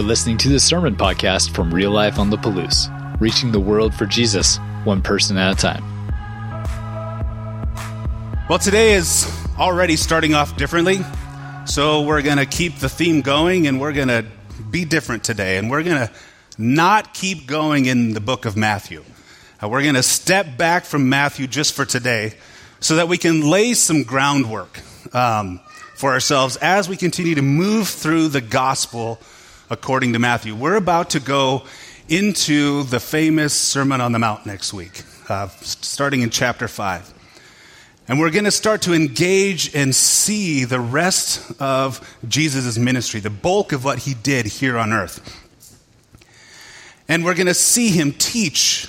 You're listening to the Sermon Podcast from Real Life on the Palouse, reaching the world for Jesus, one person at a time. Well, today is already starting off differently, so we're going to keep the theme going and we're going to be different today, and we're going to not keep going in the book of Matthew. Uh, we're going to step back from Matthew just for today so that we can lay some groundwork um, for ourselves as we continue to move through the gospel according to Matthew. We're about to go into the famous Sermon on the Mount next week, uh, starting in chapter 5. And we're going to start to engage and see the rest of Jesus' ministry, the bulk of what he did here on earth. And we're going to see him teach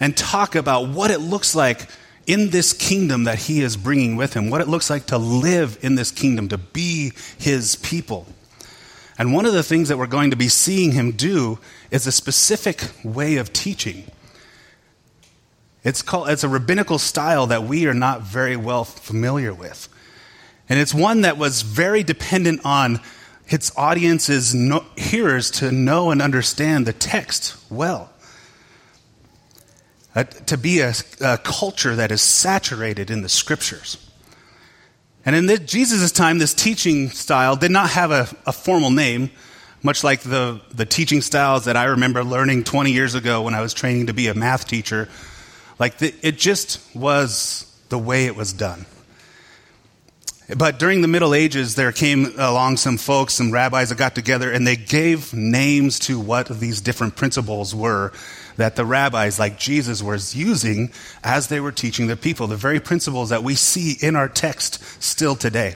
and talk about what it looks like in this kingdom that he is bringing with him, what it looks like to live in this kingdom, to be his people. And one of the things that we're going to be seeing him do is a specific way of teaching. It's, called, it's a rabbinical style that we are not very well familiar with. And it's one that was very dependent on its audience's no, hearers to know and understand the text well. Uh, to be a, a, culture that is saturated in the scriptures. And in Jesus' time, this teaching style did not have a, a formal name, much like the, the teaching styles that I remember learning 20 years ago when I was training to be a math teacher. Like, the, it just was the way it was done. But during the Middle Ages, there came along some folks, some rabbis that got together, and they gave names to what these different principles were that the rabbis, like Jesus, was using as they were teaching the people, the very principles that we see in our text still today.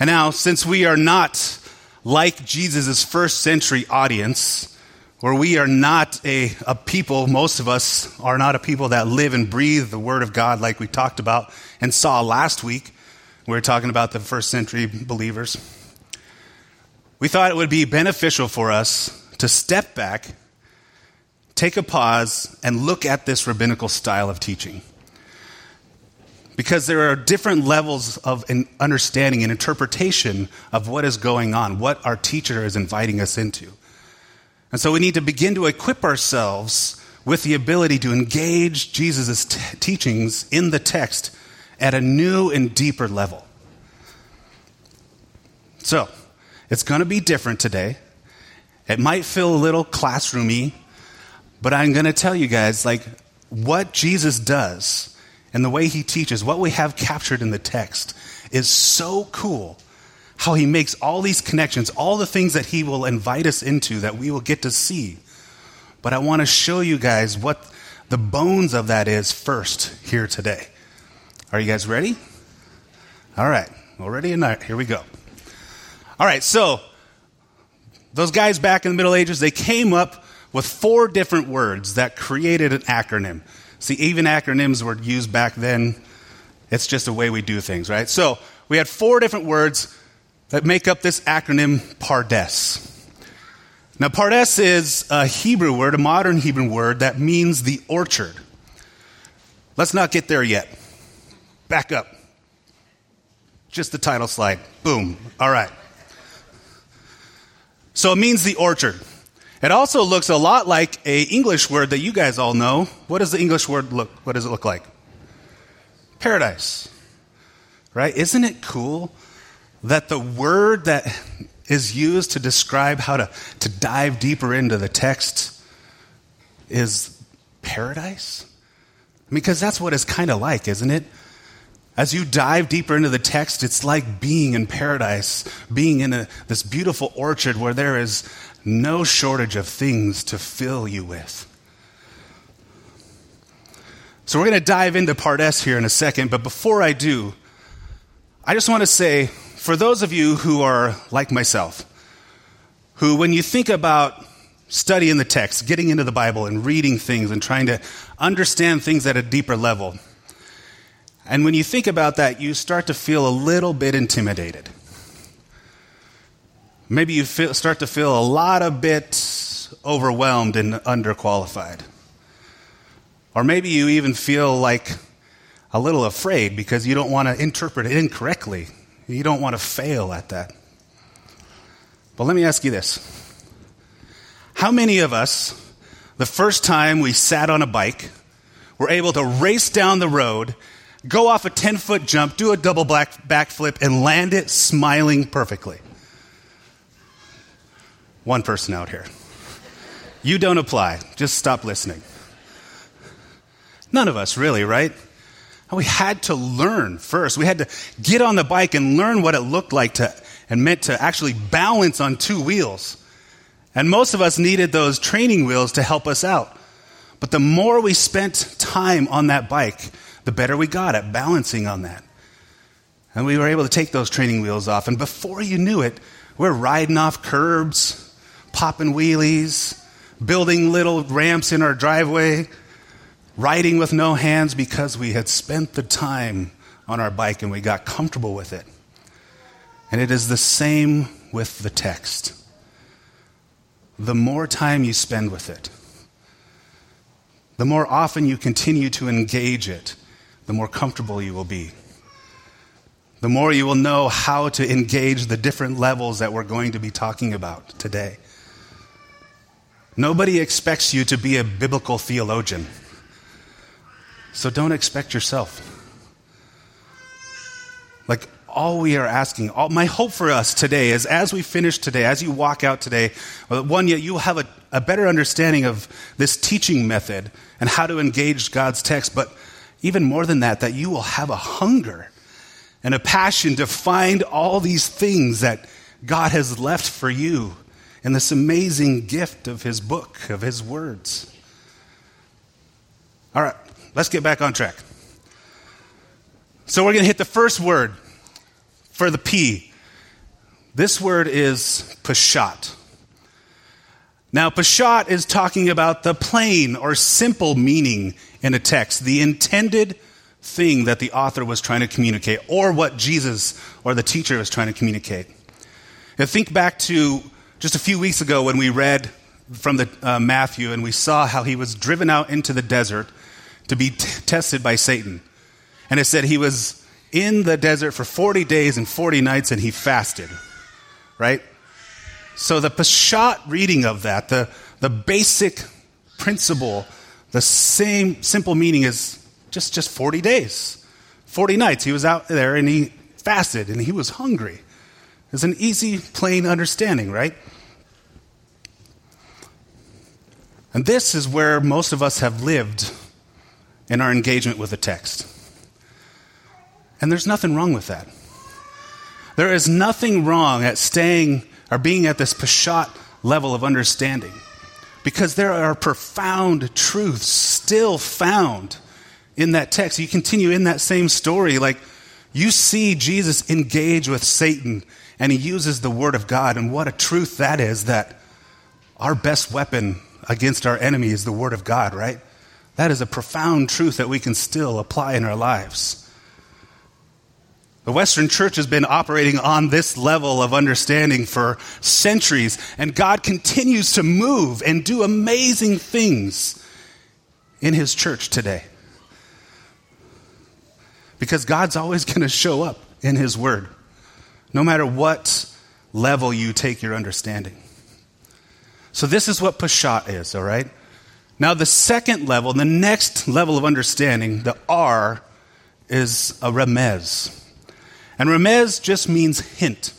And now, since we are not like Jesus' first century audience, where we are not a, a people, most of us are not a people that live and breathe the Word of God like we talked about and saw last week. We were talking about the first century believers. We thought it would be beneficial for us to step back, take a pause, and look at this rabbinical style of teaching. Because there are different levels of understanding and interpretation of what is going on, what our teacher is inviting us into. And so we need to begin to equip ourselves with the ability to engage Jesus' t- teachings in the text at a new and deeper level. So, it's going to be different today. It might feel a little classroomy, but I'm going to tell you guys like what Jesus does and the way he teaches, what we have captured in the text is so cool. How he makes all these connections, all the things that he will invite us into that we will get to see. But I want to show you guys what the bones of that is first here today. Are you guys ready? All right. Well, ready and here we go. All right, so those guys back in the Middle Ages, they came up with four different words that created an acronym. See, even acronyms were used back then. It's just the way we do things, right? So we had four different words that make up this acronym Pardes. Now, Pardes is a Hebrew word, a modern Hebrew word that means the orchard. Let's not get there yet. Back up. Just the title slide. Boom. All right. So it means the orchard. It also looks a lot like a English word that you guys all know. What does the English word look? What does it look like? Paradise. Right? Isn't it cool that the word that is used to describe how to, to dive deeper into the text is paradise? Because that's what it's kind of like, isn't it? As you dive deeper into the text, it's like being in paradise, being in a, this beautiful orchard where there is no shortage of things to fill you with. So, we're going to dive into Pardes here in a second, but before I do, I just want to say for those of you who are like myself, who, when you think about studying the text, getting into the Bible and reading things and trying to understand things at a deeper level, and when you think about that, you start to feel a little bit intimidated. Maybe you feel, start to feel a lot of bit overwhelmed and underqualified. Or maybe you even feel like a little afraid because you don't want to interpret it incorrectly. You don't want to fail at that. But let me ask you this How many of us, the first time we sat on a bike, were able to race down the road, go off a 10 foot jump, do a double back, backflip, and land it smiling perfectly? One person out here. You don't apply. Just stop listening. None of us, really, right? We had to learn first. We had to get on the bike and learn what it looked like to and meant to actually balance on two wheels. And most of us needed those training wheels to help us out. But the more we spent time on that bike, the better we got at balancing on that. And we were able to take those training wheels off. And before you knew it, we're riding off curbs, popping wheelies, building little ramps in our driveway, riding with no hands because we had spent the time on our bike and we got comfortable with it. And it is the same with the text. The more time you spend with it, the more often you continue to engage it, the more comfortable you will be. The more you will know how to engage the different levels that we're going to be talking about today. Nobody expects you to be a biblical theologian. So don't expect yourself. Like, all we are asking, all, my hope for us today is as we finish today, as you walk out today, uh, one, you will have a, a better understanding of this teaching method and how to engage God's text, but even more than that, that you will have a hunger and a passion to find all these things that God has left for you in this amazing gift of His book, of His words. All right, let's get back on track. So we're going to hit the first word for the P. This word is pashat. Now, pashat is talking about the plain or simple meaning in a text, the intended thing that the author was trying to communicate, or what Jesus or the teacher was trying to communicate. Now, think back to just a few weeks ago when we read from the, uh, Matthew and we saw how he was driven out into the desert to be t- tested by Satan. And it said he was in the desert for 40 days and 40 nights and he fasted, right? So the Peshat reading of that, the, the basic principle, the same simple meaning is just, just 40 days, 40 nights. He was out there and he fasted and he was hungry. It's an easy, plain understanding, right? And this is where most of us have lived in our engagement with the text. And there's nothing wrong with that. There is nothing wrong at staying or being at this Peshat level of understanding because there are profound truths still found in that text. You continue in that same story, like you see Jesus engage with Satan and he uses the word of God. And what a truth that is that our best weapon against our enemy is the word of God, right? That is a profound truth that we can still apply in our lives. The Western church has been operating on this level of understanding for centuries, and God continues to move and do amazing things in His church today. Because God's always going to show up in His Word, no matter what level you take your understanding. So, this is what Peshat is, all right? Now, the second level, the next level of understanding, the R, is a remez. And remez just means hint.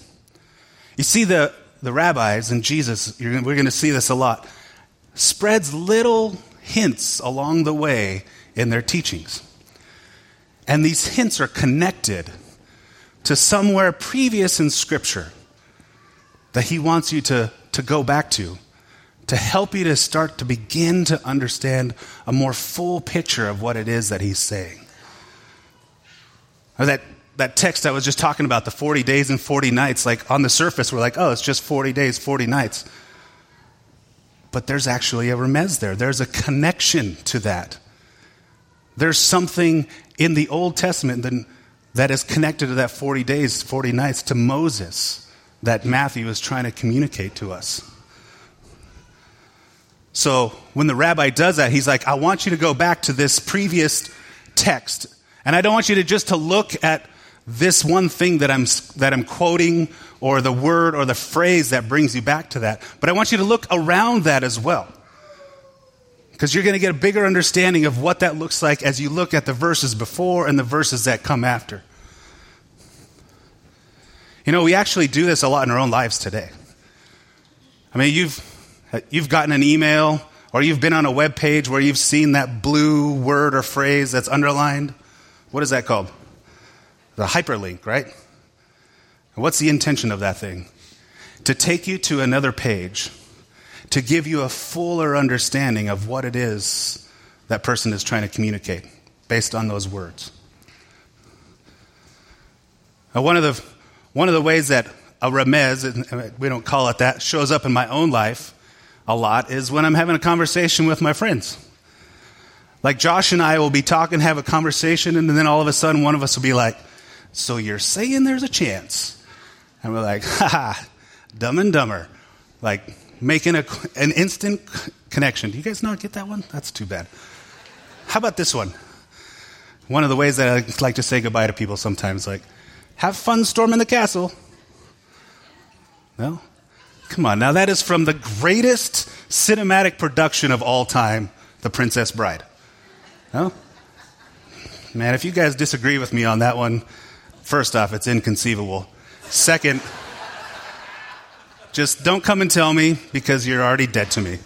You see, the, the rabbis and Jesus, we're going to see this a lot, spreads little hints along the way in their teachings. And these hints are connected to somewhere previous in Scripture that he wants you to, to go back to to help you to start to begin to understand a more full picture of what it is that he's saying. Or that that text I was just talking about, the 40 days and 40 nights, like on the surface, we're like, oh, it's just 40 days, 40 nights. But there's actually a remez there. There's a connection to that. There's something in the Old Testament that, that is connected to that 40 days, 40 nights to Moses that Matthew is trying to communicate to us. So when the rabbi does that, he's like, I want you to go back to this previous text. And I don't want you to just to look at this one thing that I'm, that I'm quoting or the word or the phrase that brings you back to that. But I want you to look around that as well. Because you're going to get a bigger understanding of what that looks like as you look at the verses before and the verses that come after. You know, we actually do this a lot in our own lives today. I mean, you've, you've gotten an email or you've been on a web page where you've seen that blue word or phrase that's underlined. What is that called? The hyperlink, right? What's the intention of that thing? To take you to another page, to give you a fuller understanding of what it is that person is trying to communicate based on those words. Now, one of the one of the ways that a remez, we don't call it that, shows up in my own life a lot is when I'm having a conversation with my friends. Like Josh and I will be talking, have a conversation, and then all of a sudden one of us will be like, So you're saying there's a chance? And we're like, Ha ha, dumb and dumber. Like making a, an instant connection. Do you guys not get that one? That's too bad. How about this one? One of the ways that I like to say goodbye to people sometimes, like, have fun storming the castle. No? Come on, now that is from the greatest cinematic production of all time, The Princess Bride. No? Man, if you guys disagree with me on that one, first off, it's inconceivable. Second, just don't come and tell me because you're already dead to me,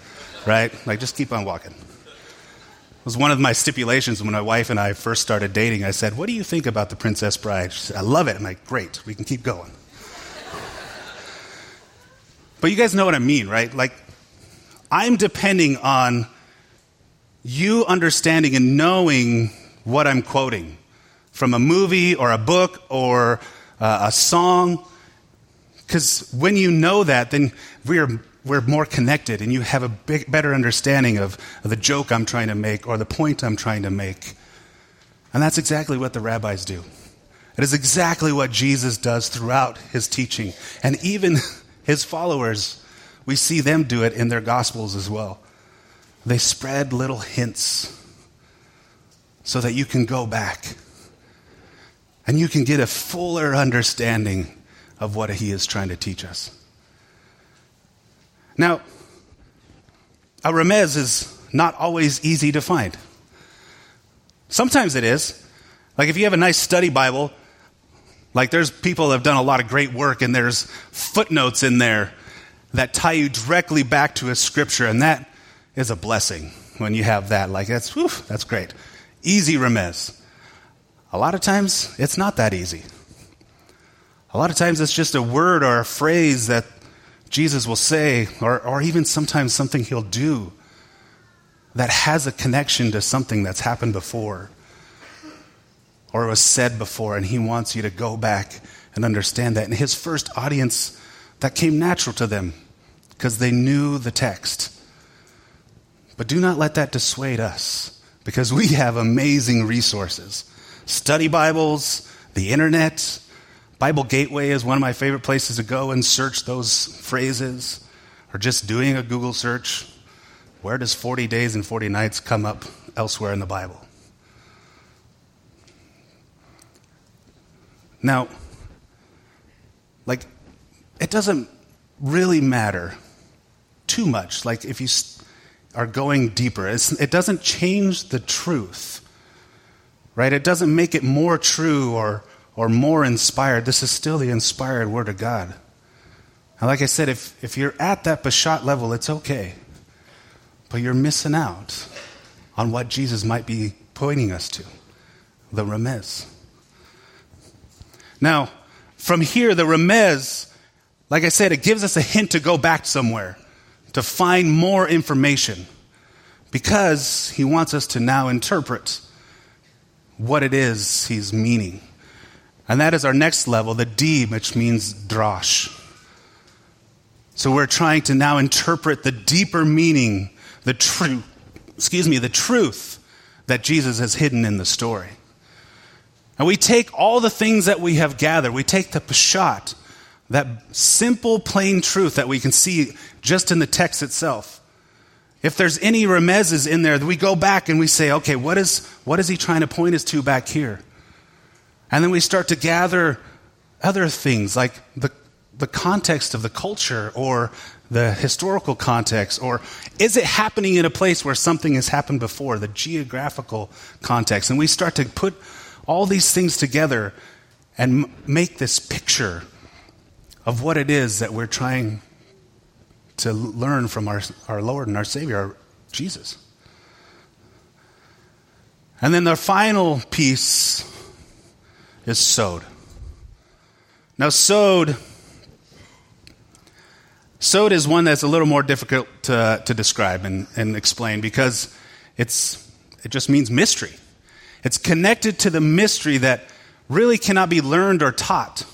right? Like, just keep on walking. It was one of my stipulations when my wife and I first started dating. I said, What do you think about The Princess Bride? She said, I love it. I'm like, Great, we can keep going. But you guys know what I mean, right? Like, I'm depending on you understanding and knowing what I'm quoting from a movie or a book or uh, a song. Because when you know that, then we're we're more connected and you have a big, better understanding of, of the joke I'm trying to make or the point I'm trying to make. And that's exactly what the rabbis do. It is exactly what Jesus does throughout his teaching. And even his followers, we see them do it in their gospels as well. They spread little hints so that you can go back and you can get a fuller understanding of what he is trying to teach us. Now, a remez is not always easy to find. Sometimes it is. Like if you have a nice study Bible, like there's people that have done a lot of great work and there's footnotes in there that tie you directly back to a scripture, and that is a blessing when you have that. Like that's whew, that's great. Easy remez. A lot of times it's not that easy. A lot of times it's just a word or a phrase that Jesus will say, or, or even sometimes something he'll do that has a connection to something that's happened before or was said before, and he wants you to go back and understand that. And his first audience, that came natural to them because they knew the text. But do not let that dissuade us because we have amazing resources study Bibles, the internet, Bible Gateway is one of my favorite places to go and search those phrases, or just doing a Google search. Where does 40 days and 40 nights come up elsewhere in the Bible? Now, like, it doesn't really matter too much. Like, if you are going deeper, it doesn't change the truth, right? It doesn't make it more true or or more inspired, this is still the inspired Word of God. And like I said, if, if you're at that Peshat level, it's okay. But you're missing out on what Jesus might be pointing us to the remez. Now, from here, the remez, like I said, it gives us a hint to go back somewhere, to find more information, because he wants us to now interpret what it is he's meaning. And that is our next level, the D, which means drash. So we're trying to now interpret the deeper meaning, the truth, excuse me, the truth that Jesus has hidden in the story. And we take all the things that we have gathered, we take the Peshat, that simple, plain truth that we can see just in the text itself. If there's any remezes in there, we go back and we say, okay, what is, what is he trying to point us to back here? And then we start to gather other things like the, the context of the culture or the historical context, or is it happening in a place where something has happened before, the geographical context? And we start to put all these things together and make this picture of what it is that we're trying to learn from our, our Lord and our Savior, our Jesus. And then the final piece is sod. Now, sod, sod is one that's a little more difficult to, to describe and, and explain because it's, it just means mystery. It's connected to the mystery that really cannot be learned or taught.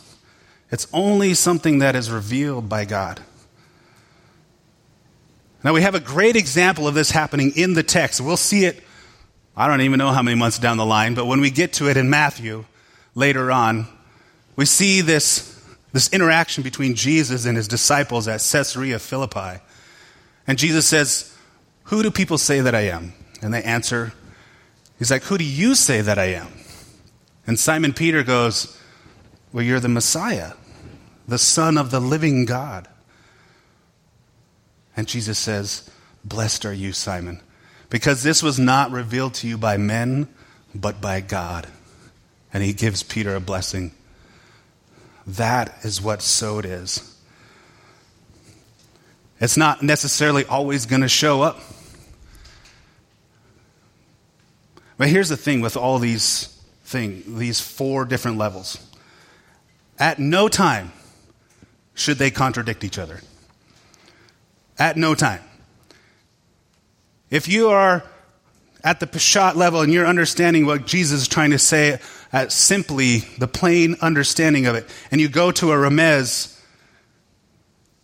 It's only something that is revealed by God. Now, we have a great example of this happening in the text. We'll see it, I don't even know how many months down the line, but when we get to it in Matthew later on, we see this, this interaction between Jesus and his disciples at Caesarea Philippi. And Jesus says, Who do people say that I am? And they answer, He's like, Who do you say that I am? And Simon Peter goes, Well, you're the Messiah, the Son of the living God. And Jesus says, Blessed are you, Simon, because this was not revealed to you by men, but by God. And he gives Peter a blessing. That is what sod is. It's not necessarily always going to show up. But here's the thing with all these things, these four different levels. At no time should they contradict each other. At no time. If you are at the Peshat level and you're understanding what Jesus is trying to say at simply the plain understanding of it, and you go to a Remez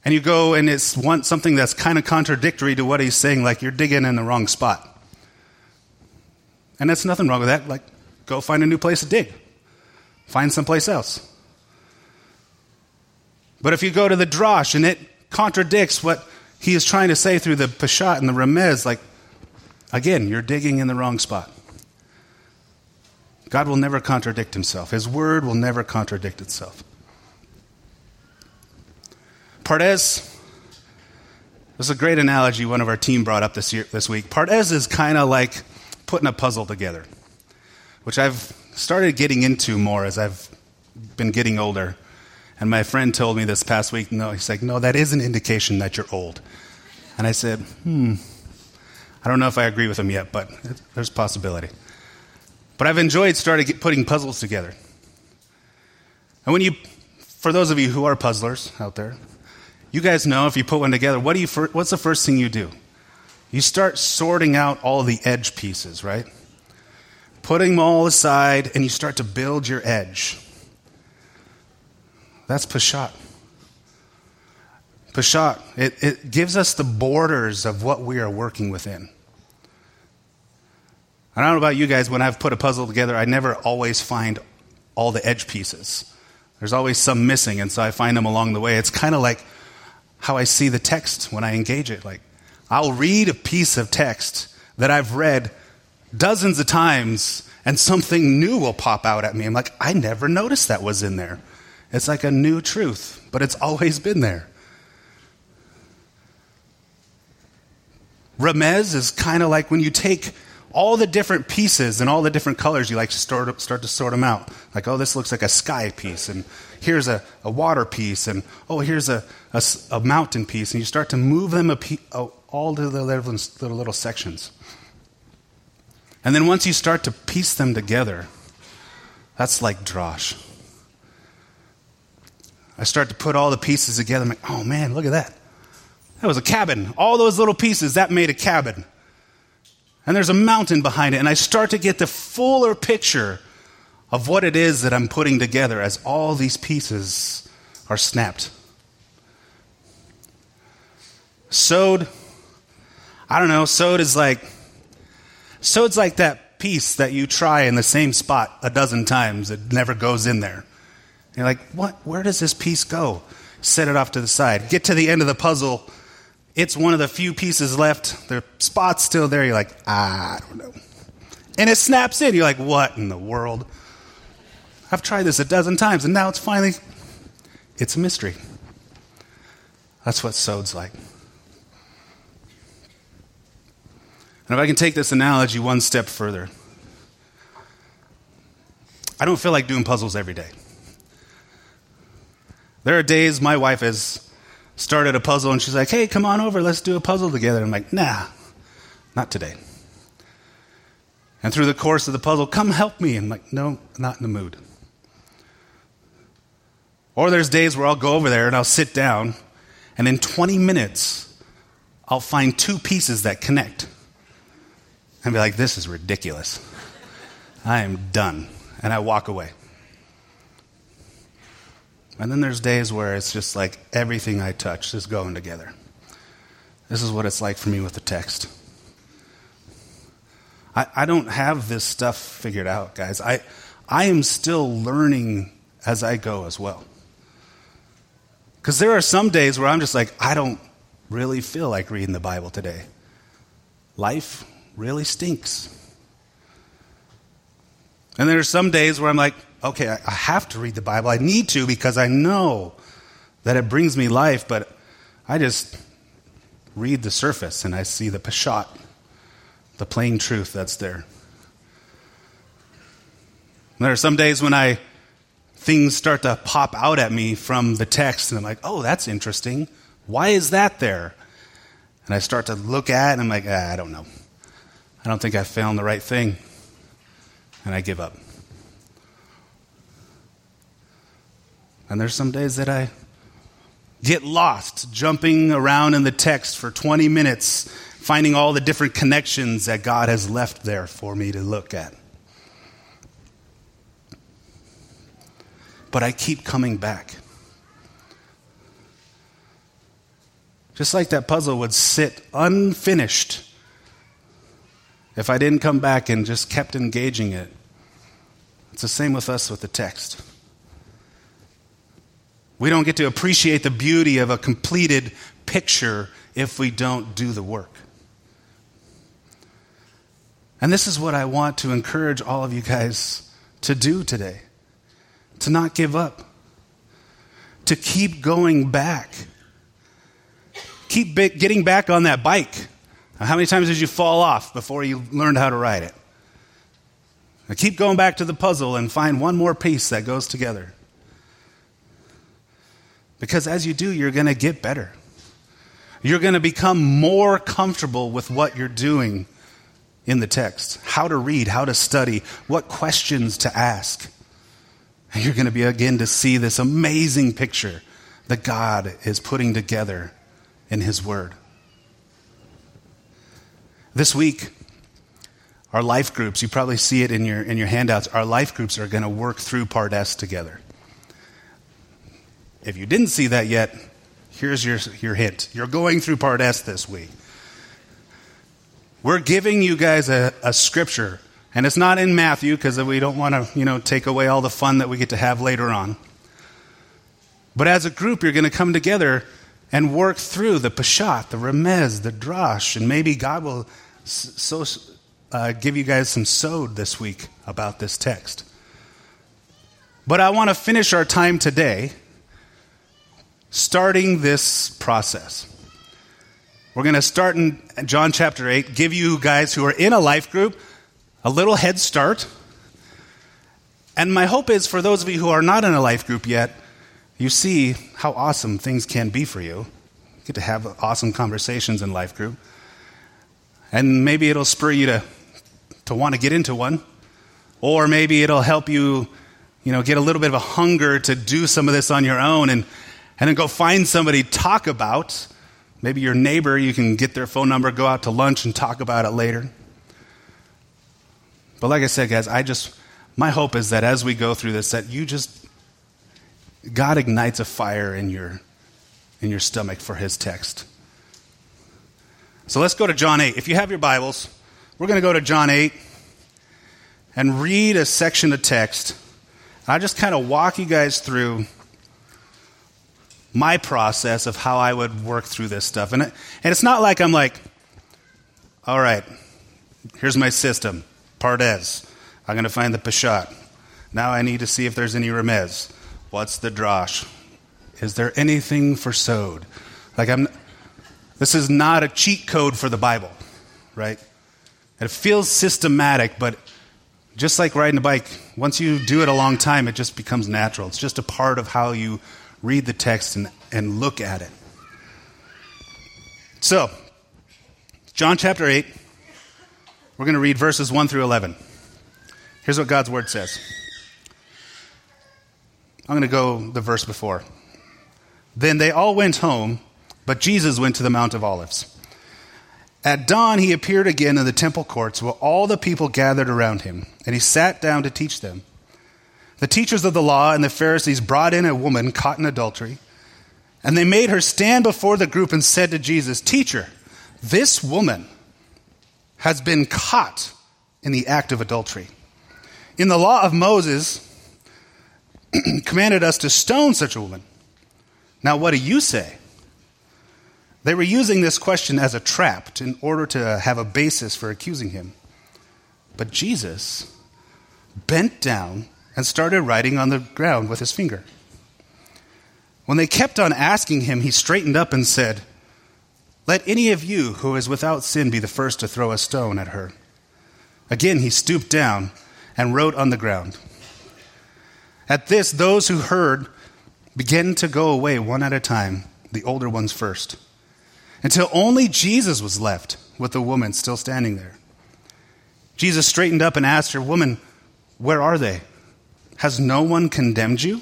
and you go and it's one, something that's kind of contradictory to what he's saying, like you're digging in the wrong spot. And that's nothing wrong with that. Like, go find a new place to dig, find someplace else. But if you go to the Drosh and it contradicts what he is trying to say through the Peshat and the Remez, like, again, you're digging in the wrong spot. God will never contradict himself. His word will never contradict itself. Pardes, this is a great analogy one of our team brought up this, year, this week. Pardes is kind of like putting a puzzle together, which I've started getting into more as I've been getting older. And my friend told me this past week, no, he's like, no, that is an indication that you're old. And I said, hmm, I don't know if I agree with him yet, but there's possibility. But I've enjoyed starting putting puzzles together. And when you, for those of you who are puzzlers out there, you guys know if you put one together, what do you, what's the first thing you do? You start sorting out all the edge pieces, right? Putting them all aside, and you start to build your edge. That's Peshat. Peshat, it, it gives us the borders of what we are working within. I don't know about you guys, when I've put a puzzle together, I never always find all the edge pieces. There's always some missing, and so I find them along the way. It's kind of like how I see the text when I engage it. Like, I'll read a piece of text that I've read dozens of times, and something new will pop out at me. I'm like, I never noticed that was in there. It's like a new truth, but it's always been there. Remez is kind of like when you take all the different pieces and all the different colors, you like to start, start to sort them out. Like, oh, this looks like a sky piece, and here's a, a water piece, and oh, here's a, a, a mountain piece, and you start to move them pe- oh, all to the little, little, sections. And then once you start to piece them together, that's like drosh. I start to put all the pieces together. I'm like, oh man, look at that. That was a cabin. All those little pieces, that made a cabin. And there's a mountain behind it. And I start to get the fuller picture of what it is that I'm putting together as all these pieces are snapped. Sod, I don't know, sod is like, sod's like that piece that you try in the same spot a dozen times. It never goes in there. You're like, what? Where does this piece go? Set it off to the side. Get to the end of the puzzle. It's one of the few pieces left. The spot's still there. You're like, I don't know. And it snaps in. You're like, what in the world? I've tried this a dozen times, and now it's finally, it's a mystery. That's what sod's like. And if I can take this analogy one step further, I don't feel like doing puzzles every day. There are days my wife has started a puzzle and she's like, hey, come on over, let's do a puzzle together. I'm like, nah, not today. And through the course of the puzzle, come help me. I'm like, no, not in the mood. Or there's days where I'll go over there and I'll sit down, and in 20 minutes, I'll find two pieces that connect. And be like, this is ridiculous. I am done. And I walk away. And then there's days where it's just like everything I touch is going together. This is what it's like for me with the text. I, I don't have this stuff figured out, guys. I, I am still learning as I go as well. Because there are some days where I'm just like, I don't really feel like reading the Bible today. Life really stinks. And there are some days where I'm like, okay, I have to read the Bible. I need to because I know that it brings me life, but I just read the surface and I see the peshat, the plain truth that's there. There are some days when I things start to pop out at me from the text and I'm like, "Oh, that's interesting. Why is that there?" And I start to look at it and I'm like, ah, "I don't know. I don't think I found the right thing." And I give up. And there's some days that I get lost jumping around in the text for 20 minutes, finding all the different connections that God has left there for me to look at. But I keep coming back. Just like that puzzle would sit unfinished if I didn't come back and just kept engaging it. It's the same with us with the text. We don't get to appreciate the beauty of a completed picture if we don't do the work. And this is what I want to encourage all of you guys to do today to not give up, to keep going back. Keep getting back on that bike. How many times did you fall off before you learned how to ride it? Now keep going back to the puzzle and find one more piece that goes together. Because as you do, you're going to get better. You're going to become more comfortable with what you're doing in the text how to read, how to study, what questions to ask. And you're going to begin to see this amazing picture that God is putting together in His Word. This week, our life groups, you probably see it in your, in your handouts, our life groups are going to work through Pardes together. If you didn't see that yet, here's your, your hint. You're going through Pardes this week. We're giving you guys a, a scripture, and it's not in Matthew because we don't want to, you know, take away all the fun that we get to have later on. But as a group, you're going to come together and work through the Peshat, the Remez, the Drash, and maybe God will so, uh, give you guys some sod this week about this text. But I want to finish our time today starting this process. We're going to start in John chapter 8, give you guys who are in a life group a little head start. And my hope is for those of you who are not in a life group yet, you see how awesome things can be for you. you get to have awesome conversations in life group. And maybe it'll spur you to, to want to get into one. Or maybe it'll help you, you know, get a little bit of a hunger to do some of this on your own and and then go find somebody talk about. Maybe your neighbor, you can get their phone number, go out to lunch and talk about it later. But like I said, guys, I just, my hope is that as we go through this, that you just, God ignites a fire in your, in your stomach for his text. So let's go to John 8. If you have your Bibles, we're going to go to John 8 and read a section of text. I just kind of walk you guys through my process of how I would work through this stuff. And, it, and it's not like I'm like, all right, here's my system, Pardes. I'm going to find the Peshat. Now I need to see if there's any remez. What's the drosh? Is there anything for sod? Like I'm this is not a cheat code for the Bible, right? It feels systematic, but just like riding a bike, once you do it a long time, it just becomes natural. It's just a part of how you read the text and, and look at it. So, John chapter 8, we're going to read verses 1 through 11. Here's what God's word says. I'm going to go the verse before. Then they all went home, but Jesus went to the Mount of Olives. At dawn, he appeared again in the temple courts where all the people gathered around him, and he sat down to teach them. The teachers of the law and the Pharisees brought in a woman caught in adultery, and they made her stand before the group and said to Jesus, Teacher, this woman has been caught in the act of adultery. In the law of Moses, commanded us to stone such a woman. Now, what do you say? They were using this question as a trap in order to have a basis for accusing him. But Jesus bent down and started writing on the ground with his finger. When they kept on asking him, he straightened up and said, Let any of you who is without sin be the first to throw a stone at her. Again, he stooped down and wrote on the ground. At this, those who heard began to go away one at a time, the older ones first, until only Jesus was left with the woman still standing there. Jesus straightened up and asked her, Woman, where are they? Has no one condemned you?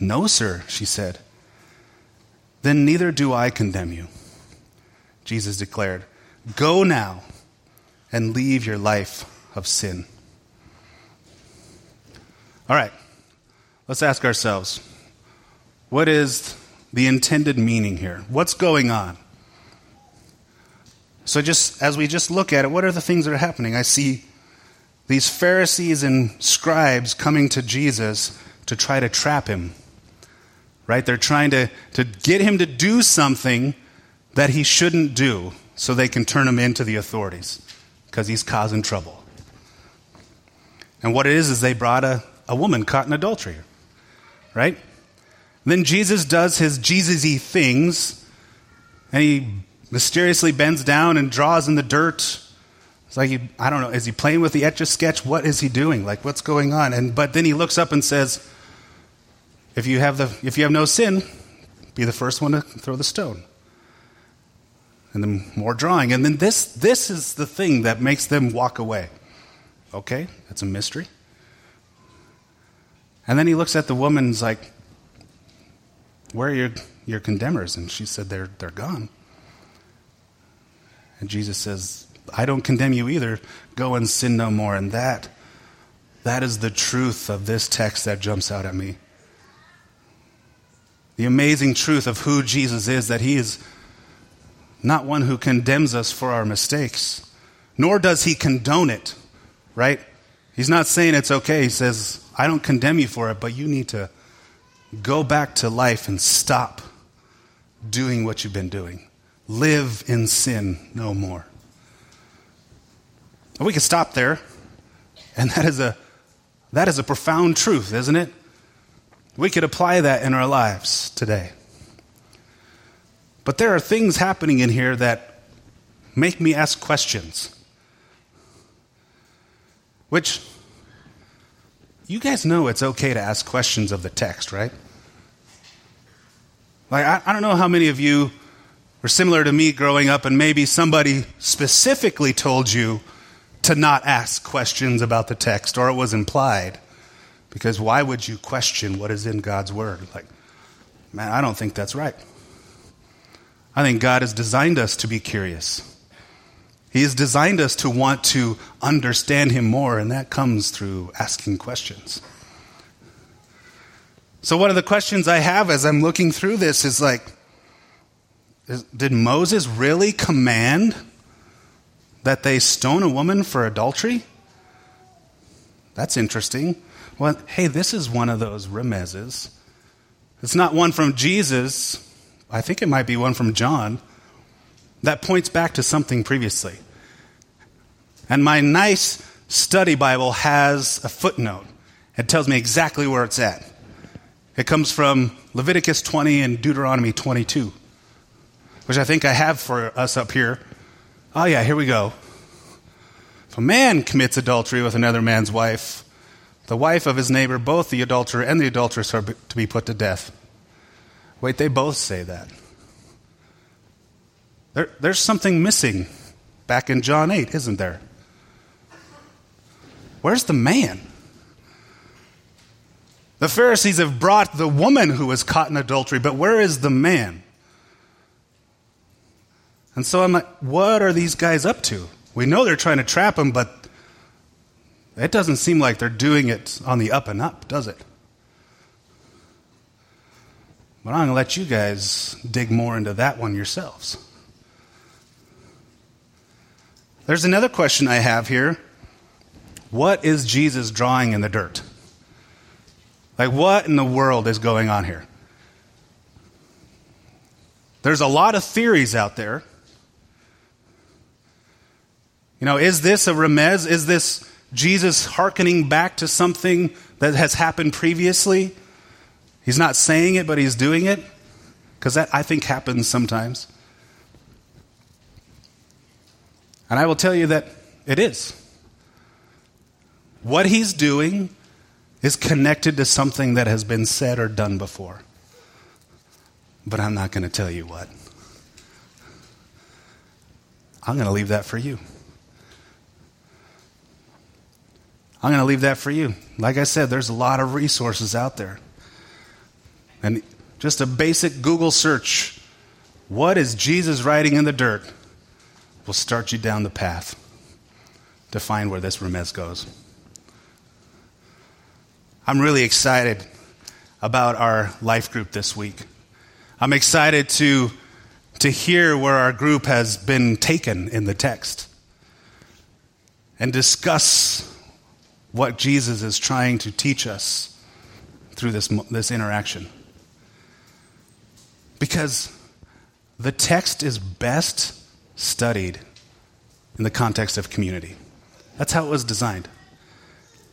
No, sir, she said. Then neither do I condemn you. Jesus declared, Go now and leave your life of sin. All right, let's ask ourselves what is the intended meaning here? What's going on? So, just as we just look at it, what are the things that are happening? I see these Pharisees and scribes coming to Jesus to try to trap him. Right? They're trying to, to get him to do something that he shouldn't do so they can turn him into the authorities because he's causing trouble. And what it is, is they brought a, a woman caught in adultery, right? Then Jesus does his Jesus things, and he mysteriously bends down and draws in the dirt. It's like, he, I don't know, is he playing with the etch a sketch? What is he doing? Like, what's going on? And, but then he looks up and says, if you, have the, if you have no sin, be the first one to throw the stone. And then more drawing. And then this, this is the thing that makes them walk away. Okay, that's a mystery. And then he looks at the woman and is like, Where are your, your condemners? And she said, they're, they're gone. And Jesus says, I don't condemn you either. Go and sin no more. And that, that is the truth of this text that jumps out at me. The amazing truth of who Jesus is that he is not one who condemns us for our mistakes, nor does he condone it, right? He's not saying it's okay. He says, I don't condemn you for it, but you need to go back to life and stop doing what you've been doing. Live in sin no more. And we could stop there, and that is a that is a profound truth, isn't it? We could apply that in our lives today. But there are things happening in here that make me ask questions. Which you guys know it's okay to ask questions of the text, right? Like, I, I, don't know how many of you were similar to me growing up, and maybe somebody specifically told you to not ask questions about the text, or it was implied. Because why would you question what is in God's Word? Like, man, I don't think that's right. I think God has designed us to be curious. He has designed us to want to understand Him more, and that comes through asking questions. So, one of the questions I have as I'm looking through this is like, is, did Moses really command that they stone a woman for adultery? That's interesting. Well, hey, this is one of those remezes. It's not one from Jesus. I think it might be one from John that points back to something previously. And my nice study Bible has a footnote. It tells me exactly where it's at. It comes from Leviticus 20 and Deuteronomy 22, which I think I have for us up here. Oh, yeah, here we go. If a man commits adultery with another man's wife, the wife of his neighbor, both the adulterer and the adulteress are to be put to death. Wait, they both say that. There, there's something missing back in John 8, isn't there? Where's the man? The Pharisees have brought the woman who was caught in adultery, but where is the man? And so I'm like, what are these guys up to? We know they're trying to trap him, but it doesn't seem like they're doing it on the up and up, does it? But I'm going to let you guys dig more into that one yourselves. There's another question I have here. What is Jesus drawing in the dirt? Like, what in the world is going on here? There's a lot of theories out there. You know, is this a remez? Is this Jesus hearkening back to something that has happened previously? He's not saying it, but he's doing it. Because that, I think, happens sometimes. And I will tell you that it is. What he's doing is connected to something that has been said or done before. But I'm not going to tell you what. I'm going to leave that for you. I'm going to leave that for you. Like I said, there's a lot of resources out there. And just a basic Google search what is Jesus writing in the dirt will start you down the path to find where this remez goes. I'm really excited about our life group this week. I'm excited to, to hear where our group has been taken in the text and discuss what Jesus is trying to teach us through this, this interaction. Because the text is best studied in the context of community. That's how it was designed,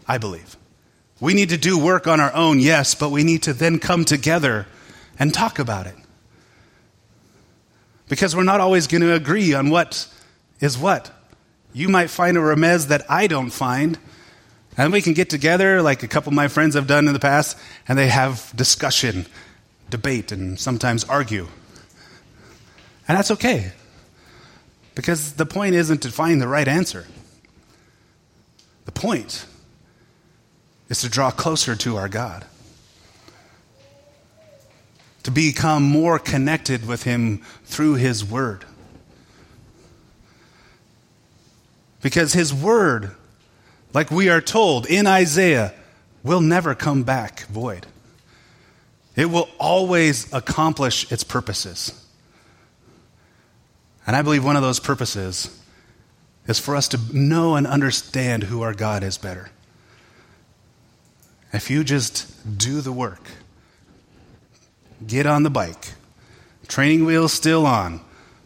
I believe. We need to do work on our own, yes, but we need to then come together and talk about it. Because we're not always going to agree on what is what. You might find a remez that I don't find, and we can get together, like a couple of my friends have done in the past, and they have discussion, debate, and sometimes argue. And that's okay. Because the point isn't to find the right answer. The point is to draw closer to our God, to become more connected with Him through His Word. Because His Word, like we are told in Isaiah, will never come back void. It will always accomplish its purposes. And I believe one of those purposes is for us to know and understand who our God is better. If you just do the work, get on the bike, training wheels still on,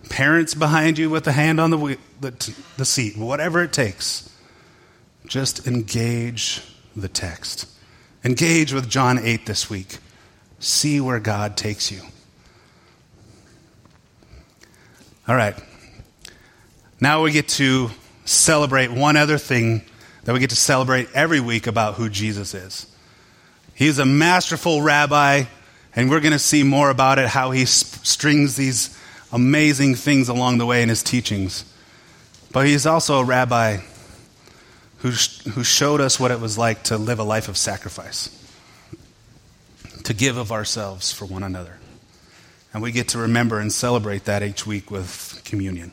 parents behind you with a hand on the, the, the seat, whatever it takes, just engage the text. Engage with John 8 this week. See where God takes you. All right. Now we get to celebrate one other thing that we get to celebrate every week about who Jesus is. He's a masterful rabbi, and we're going to see more about it, how he strings these amazing things along the way in his teachings. But he's also a rabbi who, who showed us what it was like to live a life of sacrifice, to give of ourselves for one another. And we get to remember and celebrate that each week with communion.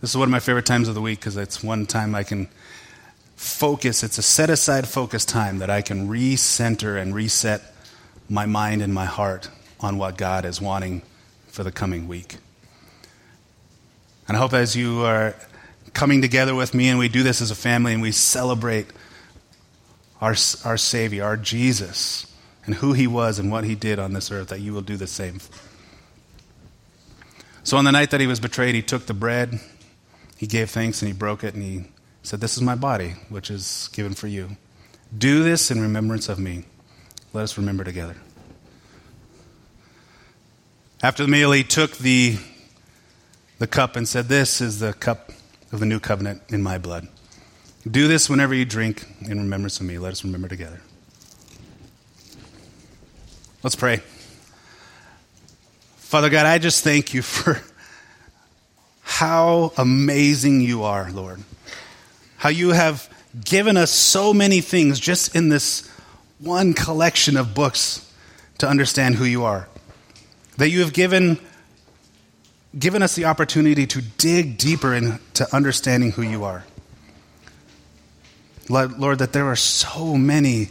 This is one of my favorite times of the week because it's one time I can focus, it's a set aside focus time that I can recenter and reset my mind and my heart on what God is wanting for the coming week. And I hope as you are coming together with me and we do this as a family and we celebrate our, our Savior, our Jesus, and who He was and what He did on this earth, that you will do the same. So on the night that He was betrayed, He took the bread He gave thanks and he broke it and he said, This is my body, which is given for you. Do this in remembrance of me. Let us remember together. After the meal, he took the, the cup and said, This is the cup of the new covenant in my blood. Do this whenever you drink in remembrance of me. Let us remember together. Let's pray. Father God, I just thank you for how amazing you are, Lord. How you have given us so many things just in this one collection of books to understand who you are. That you have given, given us the opportunity to dig deeper into understanding who you are. Lord, that there are so many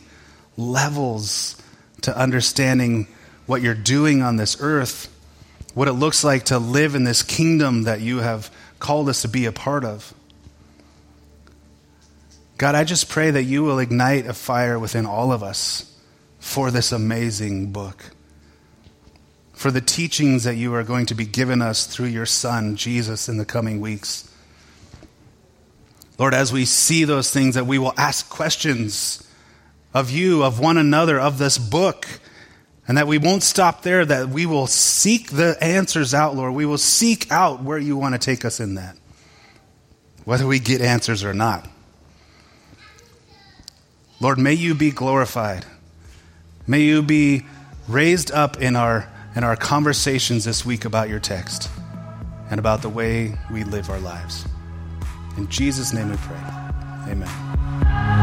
levels to understanding what you're doing on this earth, what it looks like to live in this kingdom that you have called us to be a part of. God, I just pray that you will ignite a fire within all of us for this amazing book, for the teachings that you are going to be giving us through your Son, Jesus, in the coming weeks. Lord, as we see those things, that we will ask questions of you, of one another, of this book, and that we won't stop there, that we will seek the answers out, Lord. We will seek out where you want to take us in that, whether we get answers or not. Lord, may you be glorified. May you be raised up in our, in our conversations this week about your text and about the way we live our lives. In Jesus' name we pray. Amen.